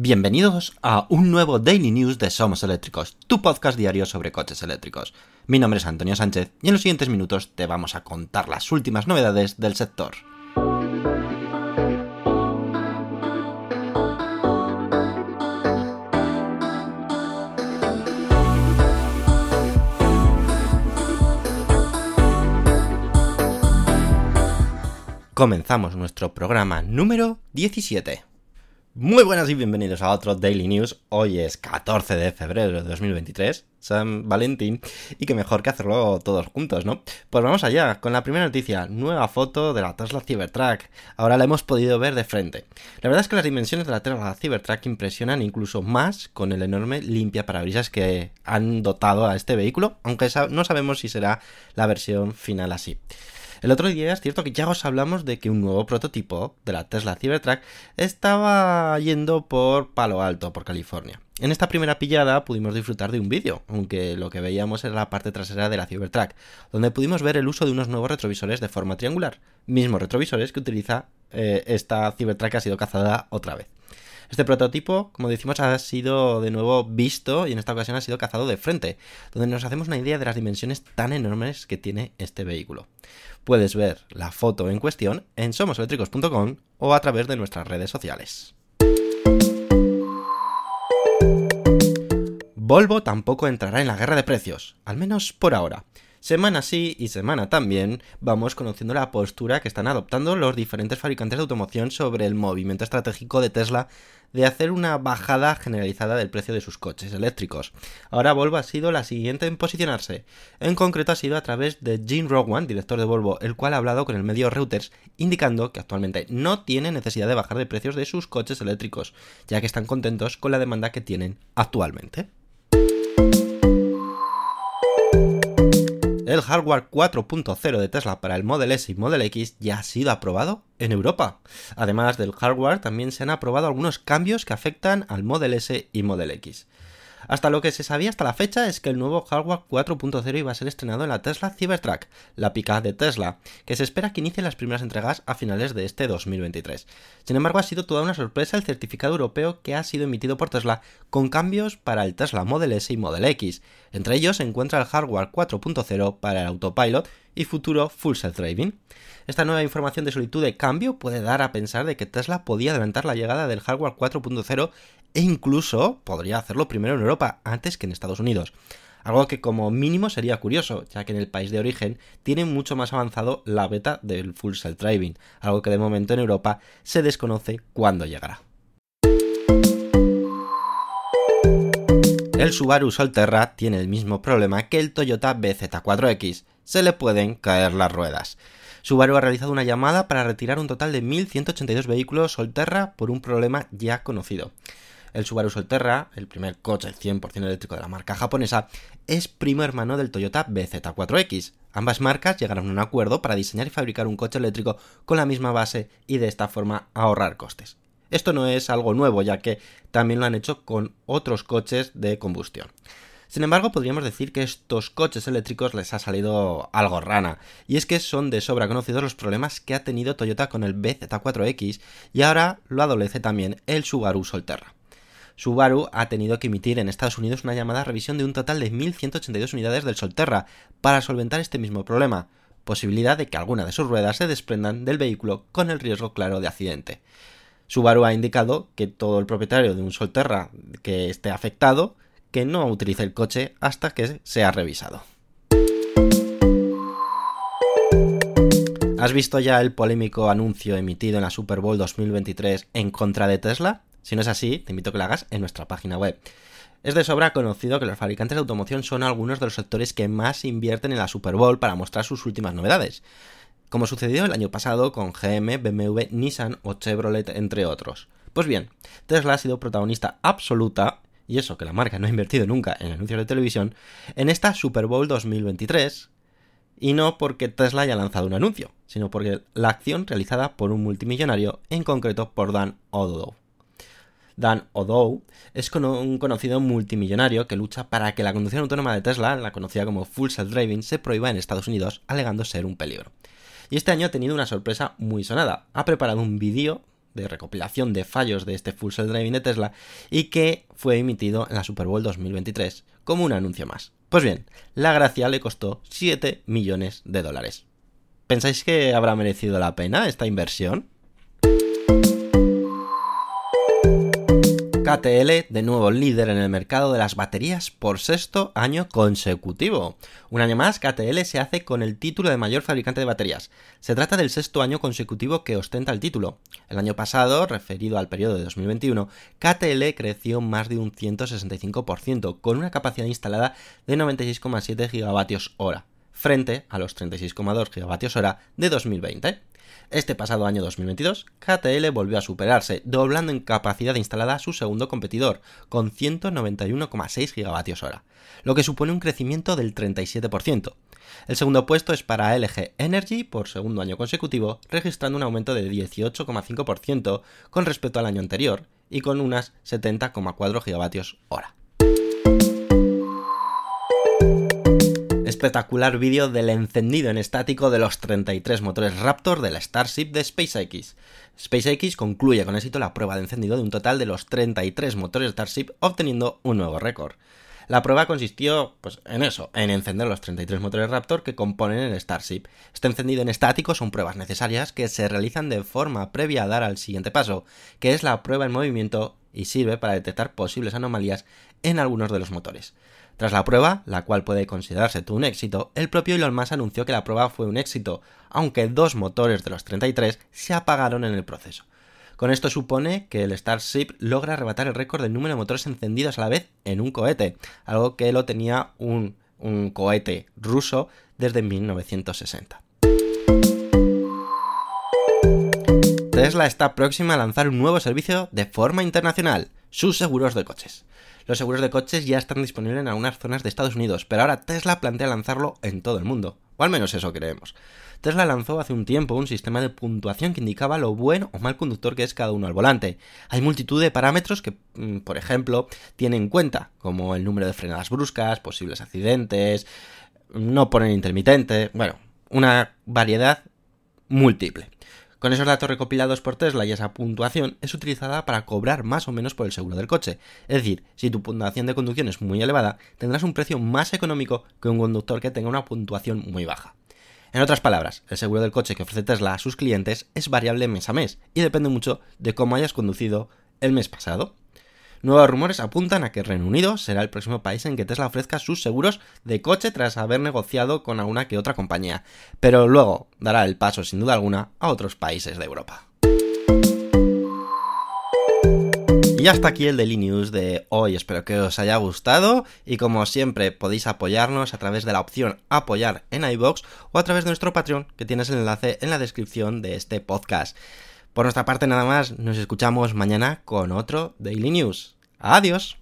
Bienvenidos a un nuevo Daily News de Somos Eléctricos, tu podcast diario sobre coches eléctricos. Mi nombre es Antonio Sánchez y en los siguientes minutos te vamos a contar las últimas novedades del sector. Comenzamos nuestro programa número 17. Muy buenas y bienvenidos a otro Daily News. Hoy es 14 de febrero de 2023, San Valentín, y que mejor que hacerlo todos juntos, ¿no? Pues vamos allá, con la primera noticia, nueva foto de la Tesla Cybertruck. Ahora la hemos podido ver de frente. La verdad es que las dimensiones de la Tesla Cybertruck impresionan incluso más con el enorme limpia parabrisas que han dotado a este vehículo, aunque no sabemos si será la versión final así. El otro día es cierto que ya os hablamos de que un nuevo prototipo de la Tesla Cybertruck estaba yendo por Palo Alto, por California. En esta primera pillada pudimos disfrutar de un vídeo, aunque lo que veíamos era la parte trasera de la Cybertruck, donde pudimos ver el uso de unos nuevos retrovisores de forma triangular, mismos retrovisores que utiliza eh, esta Cybertruck que ha sido cazada otra vez. Este prototipo, como decimos, ha sido de nuevo visto y en esta ocasión ha sido cazado de frente, donde nos hacemos una idea de las dimensiones tan enormes que tiene este vehículo. Puedes ver la foto en cuestión en somoseléctricos.com o a través de nuestras redes sociales. Volvo tampoco entrará en la guerra de precios, al menos por ahora. Semana sí y semana también vamos conociendo la postura que están adoptando los diferentes fabricantes de automoción sobre el movimiento estratégico de Tesla de hacer una bajada generalizada del precio de sus coches eléctricos. Ahora Volvo ha sido la siguiente en posicionarse. En concreto ha sido a través de Jim Rowan, director de Volvo, el cual ha hablado con el medio Reuters indicando que actualmente no tiene necesidad de bajar de precios de sus coches eléctricos, ya que están contentos con la demanda que tienen actualmente. El hardware 4.0 de Tesla para el Model S y Model X ya ha sido aprobado en Europa. Además del hardware, también se han aprobado algunos cambios que afectan al Model S y Model X. Hasta lo que se sabía hasta la fecha es que el nuevo hardware 4.0 iba a ser estrenado en la Tesla Cybertruck, la pica de Tesla, que se espera que inicie las primeras entregas a finales de este 2023. Sin embargo, ha sido toda una sorpresa el certificado europeo que ha sido emitido por Tesla con cambios para el Tesla Model S y Model X. Entre ellos se encuentra el hardware 4.0 para el autopilot y futuro full self-driving. Esta nueva información de solitud de cambio puede dar a pensar de que Tesla podía adelantar la llegada del hardware 4.0 e incluso podría hacerlo primero en Europa antes que en Estados Unidos. Algo que como mínimo sería curioso, ya que en el país de origen tiene mucho más avanzado la beta del Full Self Driving, algo que de momento en Europa se desconoce cuándo llegará. El Subaru Solterra tiene el mismo problema que el Toyota BZ4X, se le pueden caer las ruedas. Subaru ha realizado una llamada para retirar un total de 1.182 vehículos Solterra por un problema ya conocido. El Subaru Solterra, el primer coche 100% eléctrico de la marca japonesa, es primo hermano del Toyota BZ4X. Ambas marcas llegaron a un acuerdo para diseñar y fabricar un coche eléctrico con la misma base y de esta forma ahorrar costes. Esto no es algo nuevo, ya que también lo han hecho con otros coches de combustión. Sin embargo, podríamos decir que estos coches eléctricos les ha salido algo rana, y es que son de sobra conocidos los problemas que ha tenido Toyota con el BZ4X y ahora lo adolece también el Subaru Solterra. Subaru ha tenido que emitir en Estados Unidos una llamada revisión de un total de 1.182 unidades del Solterra para solventar este mismo problema, posibilidad de que alguna de sus ruedas se desprendan del vehículo con el riesgo claro de accidente. Subaru ha indicado que todo el propietario de un Solterra que esté afectado que no utilice el coche hasta que sea revisado. ¿Has visto ya el polémico anuncio emitido en la Super Bowl 2023 en contra de Tesla? Si no es así, te invito a que lo hagas en nuestra página web. Es de sobra conocido que los fabricantes de automoción son algunos de los sectores que más invierten en la Super Bowl para mostrar sus últimas novedades, como sucedió el año pasado con GM, BMW, Nissan o Chevrolet, entre otros. Pues bien, Tesla ha sido protagonista absoluta, y eso que la marca no ha invertido nunca en anuncios de televisión, en esta Super Bowl 2023, y no porque Tesla haya lanzado un anuncio, sino porque la acción realizada por un multimillonario, en concreto por Dan Odow. Dan O'Dow, es un conocido multimillonario que lucha para que la conducción autónoma de Tesla, la conocida como Full Self Driving, se prohíba en Estados Unidos, alegando ser un peligro. Y este año ha tenido una sorpresa muy sonada. Ha preparado un vídeo de recopilación de fallos de este Full Self Driving de Tesla y que fue emitido en la Super Bowl 2023 como un anuncio más. Pues bien, la gracia le costó 7 millones de dólares. ¿Pensáis que habrá merecido la pena esta inversión? KTL, de nuevo líder en el mercado de las baterías por sexto año consecutivo. Un año más, KTL se hace con el título de mayor fabricante de baterías. Se trata del sexto año consecutivo que ostenta el título. El año pasado, referido al periodo de 2021, KTL creció más de un 165%, con una capacidad instalada de 96,7 GWh, frente a los 36,2 GWh de 2020. Este pasado año 2022, KTL volvió a superarse, doblando en capacidad instalada a su segundo competidor, con 191,6 GWh, lo que supone un crecimiento del 37%. El segundo puesto es para LG Energy por segundo año consecutivo, registrando un aumento de 18,5% con respecto al año anterior y con unas 70,4 GWh. Espectacular vídeo del encendido en estático de los 33 motores Raptor de la Starship de SpaceX. SpaceX concluye con éxito la prueba de encendido de un total de los 33 motores Starship, obteniendo un nuevo récord. La prueba consistió pues, en eso, en encender los 33 motores Raptor que componen el Starship. Este encendido en estático son pruebas necesarias que se realizan de forma previa a dar al siguiente paso, que es la prueba en movimiento y sirve para detectar posibles anomalías en algunos de los motores. Tras la prueba, la cual puede considerarse un éxito, el propio Elon Musk anunció que la prueba fue un éxito, aunque dos motores de los 33 se apagaron en el proceso. Con esto supone que el Starship logra arrebatar el récord del número de motores encendidos a la vez en un cohete, algo que lo tenía un, un cohete ruso desde 1960. Tesla está próxima a lanzar un nuevo servicio de forma internacional, sus seguros de coches. Los seguros de coches ya están disponibles en algunas zonas de Estados Unidos, pero ahora Tesla plantea lanzarlo en todo el mundo. O al menos eso creemos. Tesla lanzó hace un tiempo un sistema de puntuación que indicaba lo bueno o mal conductor que es cada uno al volante. Hay multitud de parámetros que, mm, por ejemplo, tienen en cuenta, como el número de frenadas bruscas, posibles accidentes, no ponen intermitente, bueno, una variedad múltiple. Con esos datos recopilados por Tesla y esa puntuación es utilizada para cobrar más o menos por el seguro del coche. Es decir, si tu puntuación de conducción es muy elevada, tendrás un precio más económico que un conductor que tenga una puntuación muy baja. En otras palabras, el seguro del coche que ofrece Tesla a sus clientes es variable mes a mes y depende mucho de cómo hayas conducido el mes pasado. Nuevos rumores apuntan a que Reino Unido será el próximo país en que Tesla ofrezca sus seguros de coche tras haber negociado con alguna que otra compañía, pero luego dará el paso sin duda alguna a otros países de Europa. Y hasta aquí el Daily News de hoy, espero que os haya gustado y como siempre podéis apoyarnos a través de la opción apoyar en iBox o a través de nuestro Patreon que tienes el enlace en la descripción de este podcast. Por nuestra parte nada más, nos escuchamos mañana con otro Daily News. Adiós.